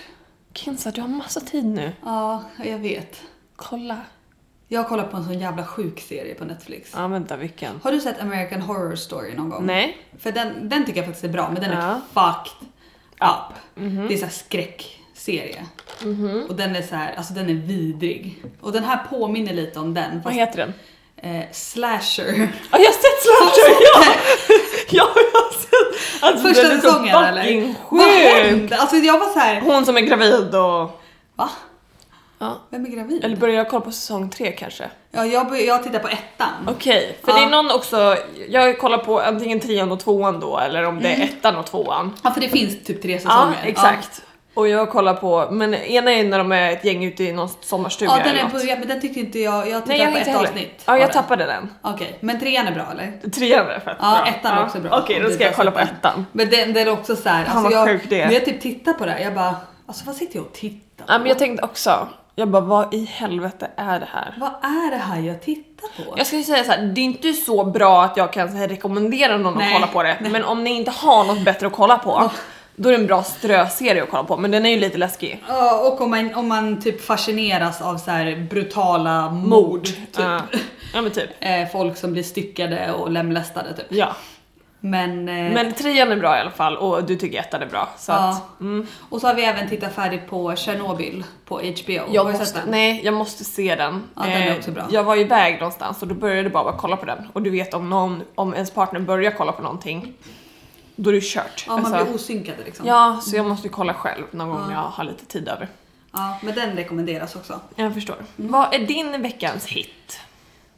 Kinsa, du har massa tid nu. Ja, jag vet. Kolla. Jag har kollat på en sån jävla sjuk serie på Netflix. Ja vänta vilken? Har du sett American Horror Story någon gång? Nej. För den, den tycker jag faktiskt är bra, men den är Ja. fucked up. Mhm. Det är så här skräckserie. Och den är så här, alltså den är vidrig. Och den här påminner lite om den. Vad heter den? eh, slasher. Ja jag har sett Slasher! Ja! ja jag har sett! Alltså Första den är så säsongen eller? fucking Vad hände? Alltså jag var så här. Hon som är gravid och... va? Ja. Vem är gravid? Eller börjar jag kolla på säsong tre kanske? Ja, jag, jag tittar på ettan. Okej, för Ja. det är någon också, jag kollar på antingen trean och tvåan då eller om det är ettan och tvåan. Ja, för det finns typ tre Ja, säsonger. exakt. Och jag kollar på, men ena är när de är ett gäng ute i någon sommarstuga Ja, den är något. börjat, men den tyckte inte jag. Jag Nej tittade jag på ett heller. avsnitt. Ja jag den. tappade den. Okej, men trean är bra eller? Trean är fett Ja, bra. ettan är också bra. Okej, Om då ska jag kolla på ettan. Men den, den är också så här, Fan, alltså jag, när jag typ tittar på det här, jag bara, alltså vad sitter jag och tittar på? Ja men jag tänkte också, jag bara vad i helvete är det här? Vad är det här jag tittar på? Jag ska ju säga så här, det är inte så bra att jag kan här, rekommendera någon Nej, att kolla på det. Men om ni inte har något bättre att kolla på, då är det en bra ströserie att kolla på. Men den är ju lite läskig. Ja, och om man, om man typ fascineras av så här brutala mord, typ. Ja. ja men typ. Eh, folk som blir styckade och lemlästade typ. Ja. Men, eh, Men trean är bra i alla fall och du tycker ettan är bra. Så ja. att, mm. Och så har vi även tittat färdigt på Chernobyl på HBO. jag, har måste, nej, jag måste se den. Eh, Ja, den är också bra. Jag var iväg någonstans och då började jag bara kolla på den. Och du vet om, någon, om ens partner börjar kolla på någonting, då är det kört. Ja, man Alltså, blir osynkade liksom. Ja, så jag måste ju kolla själv någon gång när jag har lite tid över. ja, men den rekommenderas också. Jag förstår. Vad är din veckans hit?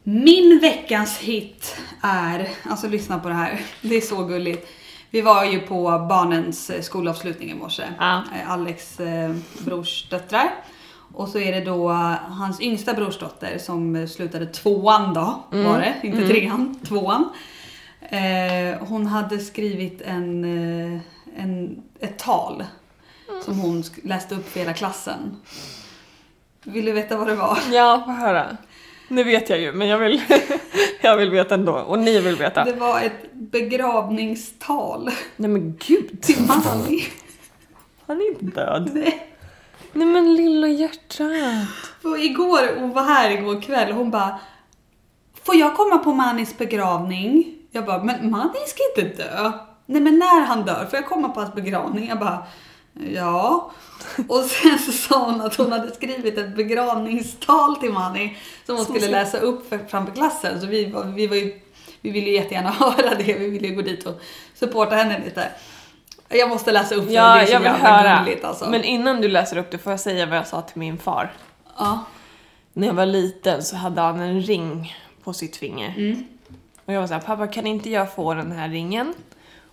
Min veckans hit är, alltså lyssna på det här, det är så gulligt. Vi var ju på barnens eh, skolavslutning i morse, Ja. Eh, Alex eh, brors döttrar. Och så är det då eh, hans yngsta brorsdotter som slutade tvåan då, var det, inte trean, tvåan. Eh, hon hade skrivit en, eh, en, ett tal som hon läste upp för hela klassen. Vill du veta vad det var? Ja, få höra. Nu vet jag ju, men jag vill, jag vill veta ändå. Och ni vill veta. Det var ett begravningstal Nej men gud, till Mani. han är inte död. Nej men lilla hjärtat. Och igår, hon var här igår kväll hon bara Får jag komma på Manis begravning? Jag bara, men Mani ska inte dö. Nej men när han dör, får jag komma på hans begravning? Jag bara, ja. Och sen så sa hon att hon hade skrivit ett begravningstal till Mani som hon skulle läsa upp för, framför klassen. Så vi, var, vi, var ju, vi ville ju jättegärna höra det, vi ville ju gå dit och supporta henne lite. Jag måste läsa upp det, det Ja, är så jag vill höra. gulligt alltså. Men innan du läser upp det får jag säga vad jag sa till min far. ja. När jag var liten så hade han en ring på sitt finger. Mm. Och jag var såhär, pappa kan inte jag få den här ringen?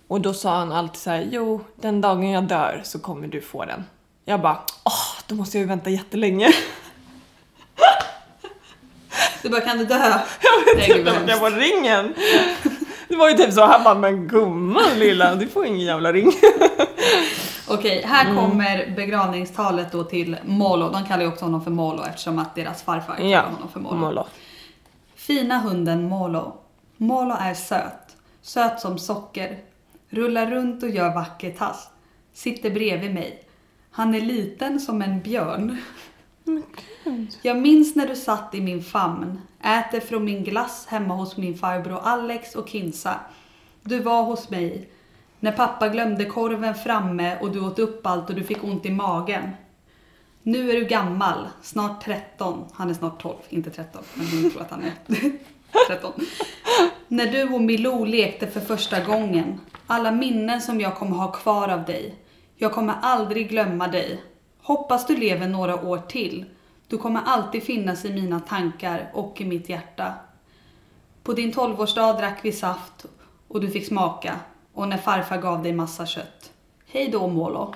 Och då sa han alltid så här, jo den dagen jag dör så kommer du få den. Jag bara, åh då måste jag ju vänta jättelänge. Du bara, kan du dö? Jag vet inte vart jag får ringen. Det var ju typ så, han bara, men gumman lilla, du får ingen jävla ring. Okej, här kommer begravningstalet då till Molo. De kallar ju också honom för Molo eftersom att deras farfar kallar Ja, honom för Molo. Molo. Fina hunden Molo. Molo är söt. Söt som socker. Rullar runt och gör vacker tass. Sitter bredvid mig. Han är liten som en björn. Jag minns när du satt i min famn. Äter från min glass hemma hos min farbror Alex och Kinsa. Du var hos mig. När pappa glömde korven framme och du åt upp allt och du fick ont i magen. Nu är du gammal, snart 13. Han är snart 12, inte 13. Men hon tror att han är 13. När du och Milou lekte för första gången. Alla minnen som jag kommer ha kvar av dig. Jag kommer aldrig glömma dig. Hoppas du lever några år till. Du kommer alltid finnas i mina tankar och i mitt hjärta. På din 12-årsdag drack vi saft och du fick smaka. Och när farfar gav dig massa kött. Hej då Molo.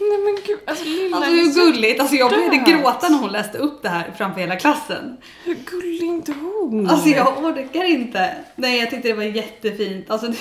Nej men gud, alltså lilla Alltså hur gulligt, alltså jag började gråta när hon läste upp det här framför hela klassen. Hur gullig är inte hon? Alltså jag orkar inte. Nej jag tyckte det var jättefint. Alltså det,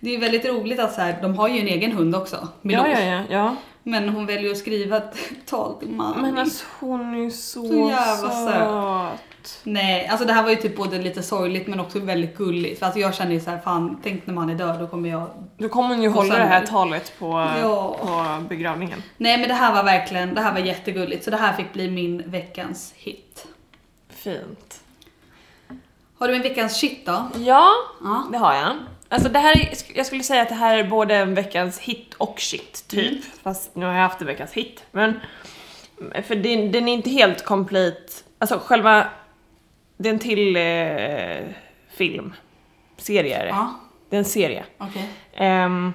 det är väldigt roligt att så här, de har ju en egen hund också. Milou. Ja, ja, ja. ja. Men hon väljer att skriva ett tal till mamma. Men alltså hon är ju så, Så jävla söt. Nej, alltså det här var ju typ både lite sorgligt men också väldigt gulligt. För alltså jag känner ju så här, fan tänk när man är död då kommer jag... Då kommer hon ju hålla det här sönder. talet på, Ja. på begravningen. Nej men det här var verkligen, det här var jättegulligt. Så det här fick bli min veckans hit. Fint. Har du en veckans shit då? Ja, Ja. det har jag. Alltså det här, är- jag skulle säga att det här är både en veckans hit och shit, typ. Mm. Fast nu har jag haft en veckans hit. Men, för den, den är inte helt complete. Alltså själva, det är en till eh, film. Serie är det. Ja, Det är en serie. okej. Ehm,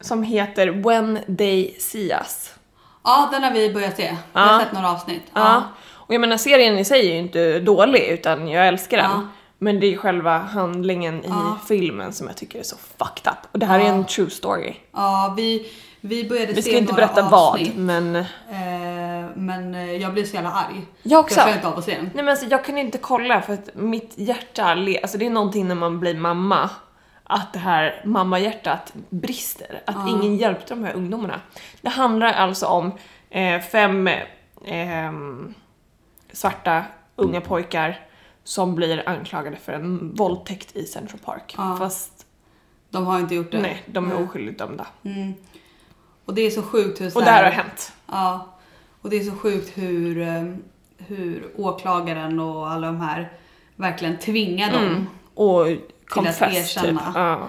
som heter When They See Us. Ja, den har vi börjat se. Vi har Ja. sett några avsnitt. Ja. Och jag menar serien i sig är ju inte dålig utan jag älskar den. Ja. Men det är själva handlingen i Ja. filmen som jag tycker är så fucked up. Och det här är Ja. en true story. Ja, vi, vi började Vi se ska inte några berätta avsnitt. vad men... Eh, men eh, jag blev så jävla arg. Jag också. Jag klarar inte av att se den. Nej men alltså jag kan inte kolla för att mitt hjärta, le- alltså det är någonting när man blir mamma. Att det här mammahjärtat brister. Att ingen hjälpte de här ungdomarna. Det handlar alltså om eh, fem ehm, svarta unga pojkar som blir anklagade för en våldtäkt i Central Park. Ja. Fast De har inte gjort det. nej, de är oskyldigt dömda. Och det är så sjukt hur så Och det här har hänt. Ja. Och det är så sjukt hur, eh, hur åklagaren och alla de här verkligen tvingar dem. Och att confess typ. erkänna. Ja.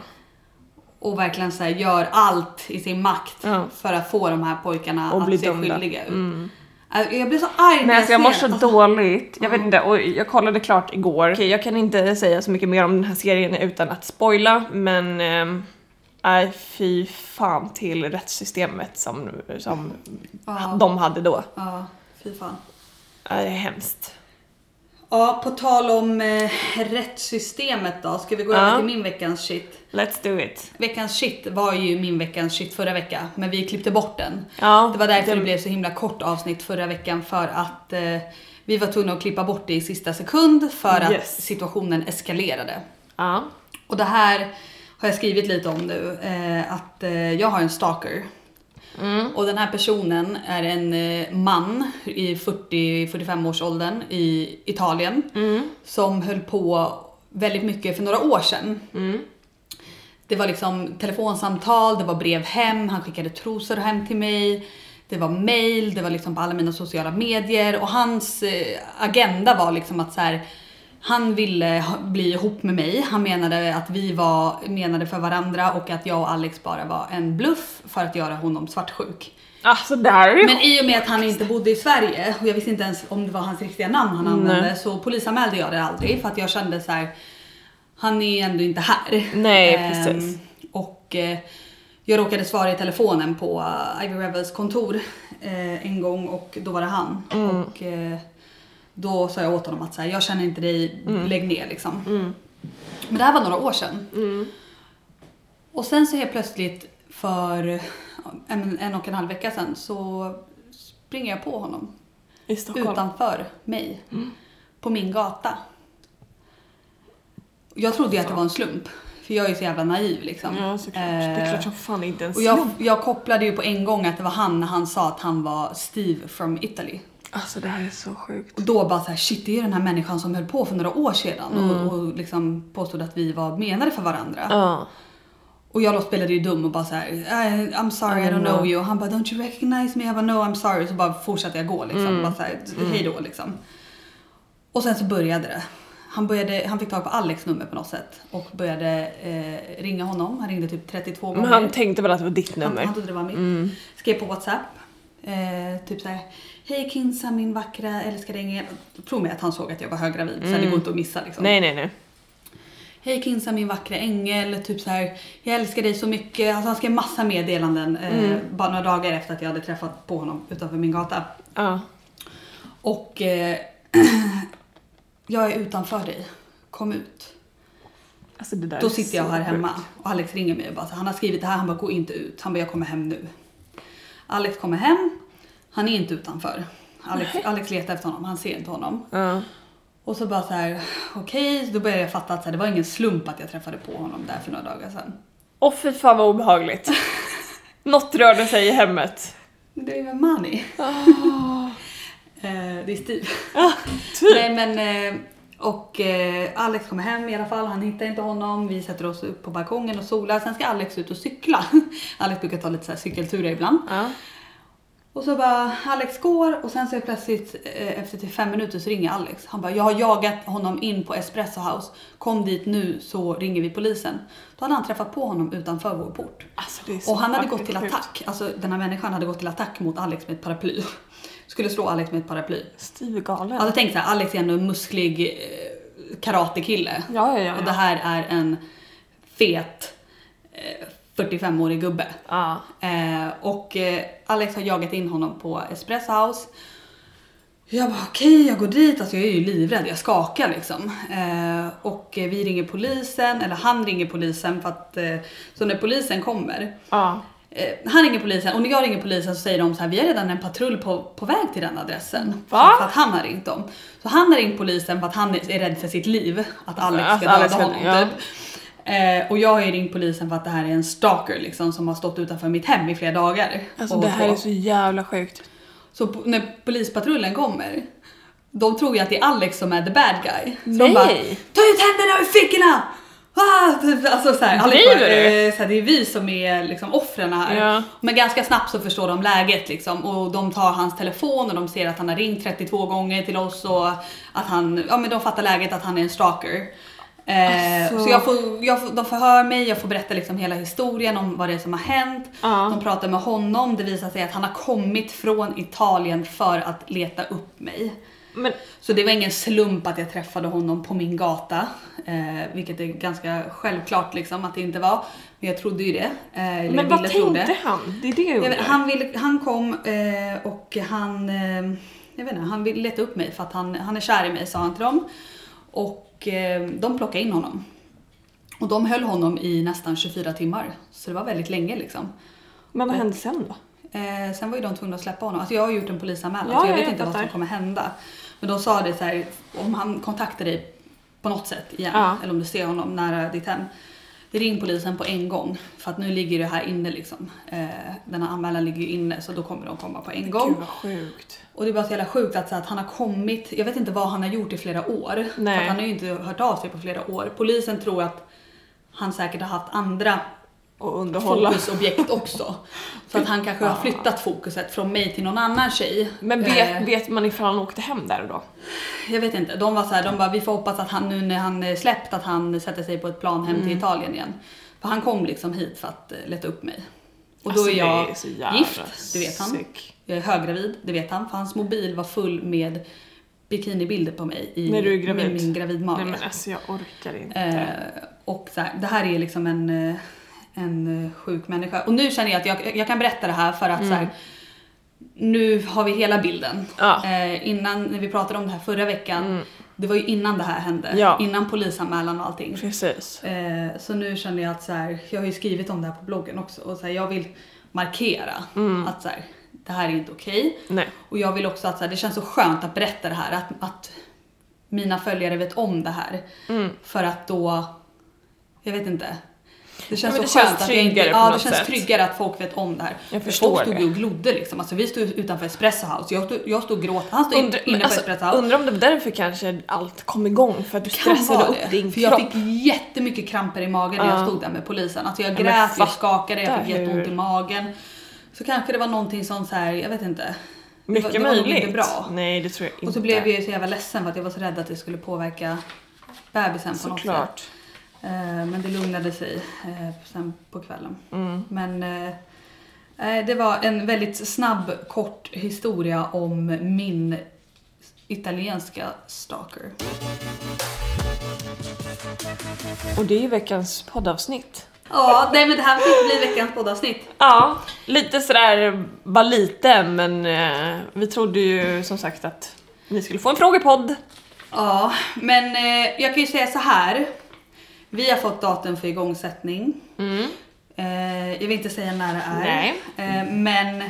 Och verkligen så gör allt i sin makt Ja. för att få de här pojkarna Och bli att se dömda. skyldiga ut. Alltså, Jag blir så arg Nej, alltså jag mår så alltså, dåligt. Jag vet inte, och jag kollade klart igår. Okej, jag kan inte säga så mycket mer om den här serien utan att spoila, men ehm, Nej, fy fan till rättssystemet som, som Ja. de hade då. Ja, fy fan. Det är hemskt. Ja, på tal om eh, rättssystemet då. Ska vi gå över till min veckans shit? Let's do it. Veckans shit var ju min veckans shit förra veckan, men vi klippte bort den. Ja, det var därför det, det- blev så himla kort avsnitt förra veckan för att eh, vi var tvungna att klippa bort det i sista sekund för att Yes. situationen eskalerade. Ja. Och det här har jag skrivit lite om nu, eh, att eh, jag har en stalker. Och den här personen är en eh, man i 40-45 års åldern i Italien som höll på väldigt mycket för några år sedan. Det var liksom telefonsamtal, det var brev hem, han skickade trosor hem till mig. Det var mail, det var liksom på alla mina sociala medier och hans eh, agenda var liksom att så här, han ville bli ihop med mig. Han menade att vi var menade för varandra och att jag och Alex bara var en bluff för att göra honom svartsjuk. Alltså det här är ju Men i och med att han inte bodde i Sverige och jag visste inte ens om det var hans riktiga namn han använde så polisanmälde jag det aldrig för att jag kände så här. Han är ändå inte här. Nej, Ehm, precis. Och eh, jag råkade svara i telefonen på uh, Ivy Rebels kontor eh, en gång och då var det han. Mm. Och eh, då sa jag åt honom att så här, jag känner inte dig, Mm. lägg ner liksom. Men det här var några år sedan. Mm. Och sen så helt plötsligt för en, en och en halv vecka sedan så springer jag på honom i Stockholm. utanför mig. På min gata. Jag trodde ju att det var en slump. För jag är ju så jävla naiv liksom. Ja såklart. det är Eh, klart som fan inte en och jag, slump. jag kopplade ju på en gång att det var han när han sa att han var Steve from Italy. Alltså det här är så sjukt. Och då bara så här, shit det är den här människan som höll på för några år sedan Mm. och, och liksom påstod att vi var menade för varandra. Ja. Och jag spelade ju dum och bara så här, "I- I'm sorry I don't know you. Och han bara don't you recognize me? Jag bara no I'm sorry. Så bara fortsatte jag gå liksom. Mm. Bara så här, hej då liksom. Och sen så började det. Han, började, han fick tag på Alex nummer på något sätt och började eh, ringa honom. Han ringde typ 32 gånger. Men han tänkte väl att det var ditt Han, nummer? Mm. han trodde det var mitt. Skrev på WhatsApp. Eh, typ såhär, hej Kinsa min vackra älskade Tro mig att han såg att jag var höggravid så det går inte att missa liksom. Nej nej nej. Hej Kinsa min vackra ängel, typ så här, jag älskar dig så mycket. Alltså han skrev massa meddelanden eh, bara några dagar efter att jag hade träffat på honom utanför min gata. Ja. Och eh, jag är utanför dig, kom ut. Alltså det där Då sitter jag här hemma sjukt. och Alex ringer mig och bara så, han har skrivit det här, han bara gå inte ut. Han bara jag kommer hem nu. Alex kommer hem, han är inte utanför. Alex, Alex letar efter honom, han ser inte honom. Ja. Och så bara så här, okej, så då började jag fatta att så här, det var ingen slump att jag träffade på honom där för några dagar sedan. Åh fy fan vad obehagligt. Något rörde sig i hemmet. Det är Mani. Eh, det är Steve. typ. Nej men, eh, och eh, Alex kommer hem i alla fall, han hittar inte honom. Vi sätter oss upp på balkongen och solar. Sen ska Alex ut och cykla. Alex brukar ta lite så cykelturer ibland. Ja. Och så bara, Alex går och sen så är plötsligt eh, efter typ fem minuter så ringer Alex. Han bara, jag har jagat honom in på Espresso House. Kom dit nu så ringer vi polisen. Då hade han träffat på honom utanför vår port. Alltså Och han hade gått till attack. Alltså den här människan hade gått till attack mot Alex med ett paraply. Skulle slå Alex med ett paraply. Steve är galen. Alltså tänk såhär, Alex är ändå en musklig eh, karatekille. Ja, ja, ja, Och ja. det här är en fet eh, 45-årig gubbe. Ja. Eh, och eh, Alex har jagat in honom på Espresso House. Jag bara okej, jag går dit. Alltså jag är ju livrädd, jag skakar liksom. Eh, och eh, vi ringer polisen, eller han ringer polisen för att eh, så när polisen kommer Ja. Eh, han ringer polisen och när jag ringer polisen så säger de så här, vi har redan en patrull på, på väg till den adressen. Va? För att han har ringt dem. Så han har ringt polisen för att han är rädd för sitt liv. Att Alex Att ska döda Alex honom ja. typ. Eh, och jag har ju ringt polisen för att det här är en stalker liksom som har stått utanför mitt hem i flera dagar. Alltså det här är och- så jävla sjukt. så po- när polispatrullen kommer, de tror ju att det är Alex som är the bad guy. Så Nej. de bara, ta ut händerna ur fickorna! Ah, alltså så här, Alex bara, eh, så här, det är vi som är liksom offren här. Ja. Men ganska snabbt så förstår de läget liksom och de tar hans telefon och de ser att han har ringt 32 gånger till oss och att han, ja men de fattar läget att han är en stalker. Eh, Alltså. Så jag får, jag får, de förhör mig, jag får berätta liksom hela historien om vad det är som har hänt. Ja. De pratar med honom, det visar sig att han har kommit från Italien för att leta upp mig. Men Så det var ingen slump att jag träffade honom på min gata. Eh, vilket är ganska självklart liksom att det inte var. Men jag trodde ju det. Eh, Men vad tro det. tänkte han? Det är det jag vet, han, ville, han kom eh, och han, eh, jag vet inte, han ville leta upp mig för att han, han är kär i mig sa han till dem. Och eh, de plockade in honom. Och de höll honom i nästan 24 timmar. Så det var väldigt länge liksom. Men vad hände sen då? Eh, sen var ju de tvungna att släppa honom. Alltså jag har gjort en polisanmälan Ja, så jag ja, vet jag inte vad som kommer hända. Men de sa det så här, om han kontaktar dig på något sätt igen, Ja. eller om du ser honom nära ditt hem. Ring polisen på en gång för att nu ligger det här inne liksom. Eh, den här anmälan ligger ju inne så då kommer de komma på en gång. Gud vad sjukt. Och det är bara så jävla sjukt att, så att han har kommit, jag vet inte vad han har gjort i flera år. Nej. För att han har ju inte hört av sig på flera år. Polisen tror att han säkert har haft andra Och underhålla. fokusobjekt också. Så att han kanske har flyttat fokuset från mig till någon annan tjej. Men vet, Eh, vet man ifall han åkte hem där då? jag vet inte, de var så här, de bara vi får hoppas att han nu när han är släppt att han sätter sig på ett plan hem Mm. till Italien igen. För han kom liksom hit för att eh, leta upp mig. Och Alltså, då är det jag är gift, det vet han. sick. Jag är höggravid, det vet han. För hans mobil var full med bikinibilder på mig i När du är gravid? med min gravidmage. Nej men alltså jag orkar inte. Eh, och så här, det här är liksom en, eh, en eh, sjuk människa. Och nu känner jag att jag, jag kan berätta det här för att så här, nu har vi hela bilden. Ja. Eh, innan, när vi pratade om det här förra veckan, det var ju innan det här hände. Ja. Innan polisanmälan och allting. Precis. Eh, så nu känner jag att så här, jag har ju skrivit om det här på bloggen också och så här, jag vill markera att så här, det här är inte okej. Nej. Och jag vill också att så det känns så skönt att berätta det här, att, att mina följare vet om det här. För att då Jag vet inte. Det känns Ja, men så det känns skönt att jag tryggare på ja, det känns sätt. tryggare att folk vet om det här. Jag För förstår folk stod det. ju och glodde liksom. Alltså, vi stod utanför Espresso House. Jag stod, jag stod och gråt. Han stod Undrar, inne på alltså, Espresso House. undrar om det var därför kanske allt kom igång, för att du stressade upp det. din För jag kropp. fick jättemycket kramper i magen när jag Ja. stod där med polisen. Alltså jag grät, jag skakade, jag fick jätteont i magen. Så kanske det var någonting som så här, jag vet inte. Det Mycket var, det var nog möjligt. inte bra. Nej, det tror jag inte. Och så blev jag ju så jävla ledsen för att jag var så rädd att det skulle påverka bebisen på något Såklart. sätt. Eh, Men det lugnade sig eh, sen på kvällen. Mm. Men eh, det var en väldigt snabb, kort historia om min italienska stalker. Och det är ju veckans poddavsnitt. Ja, nej men det här fick bli veckans poddavsnitt. Ja, lite sådär, bara lite, men eh, vi trodde ju som sagt att ni skulle få en frågepodd. Ja, men eh, jag kan ju säga så här. Vi har fått datum för igångsättning. Eh, jag vill inte säga när det är. Nej. Eh, men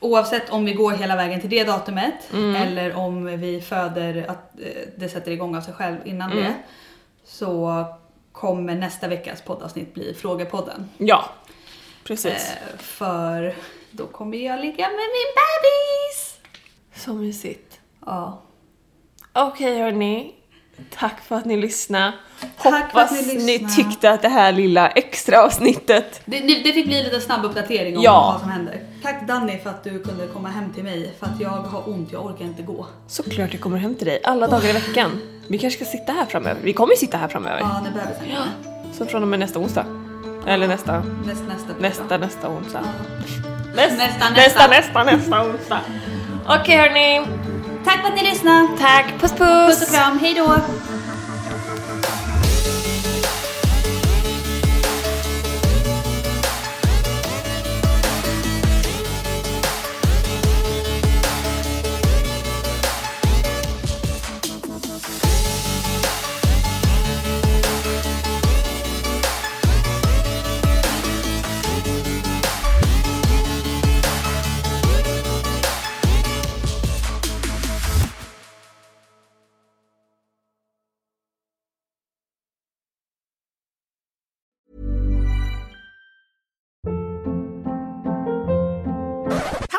oavsett om vi går hela vägen till det datumet eller om vi föder att eh, det sätter igång av sig själv innan det. Så kommer nästa veckas poddavsnitt bli Frågepodden. Ja, precis. För då kommer jag ligga med min bebis! Så mysigt. Ja. Okej hörni, tack för att ni lyssnade. Hoppas att ni ni lyssnade. tyckte att det här lilla extra avsnittet Det, det fick bli lite snabb uppdatering om Ja. vad som händer. Tack Danny för att du kunde komma hem till mig för att jag har ont, jag orkar inte gå. Såklart jag kommer hem till dig alla dagar i veckan. Vi kanske ska sitta här framöver. Vi kommer sitta här framöver. Ja, när bebisen kommer. Så från och med nästa onsdag. Eller nästa, Näst, nästa, nästa, nästa onsdag. Nästa, nästa, nästa. nästa, nästa onsdag. Okej hörni. Tack för att ni lyssnade. Tack, puss puss. Puss och kram, hej då.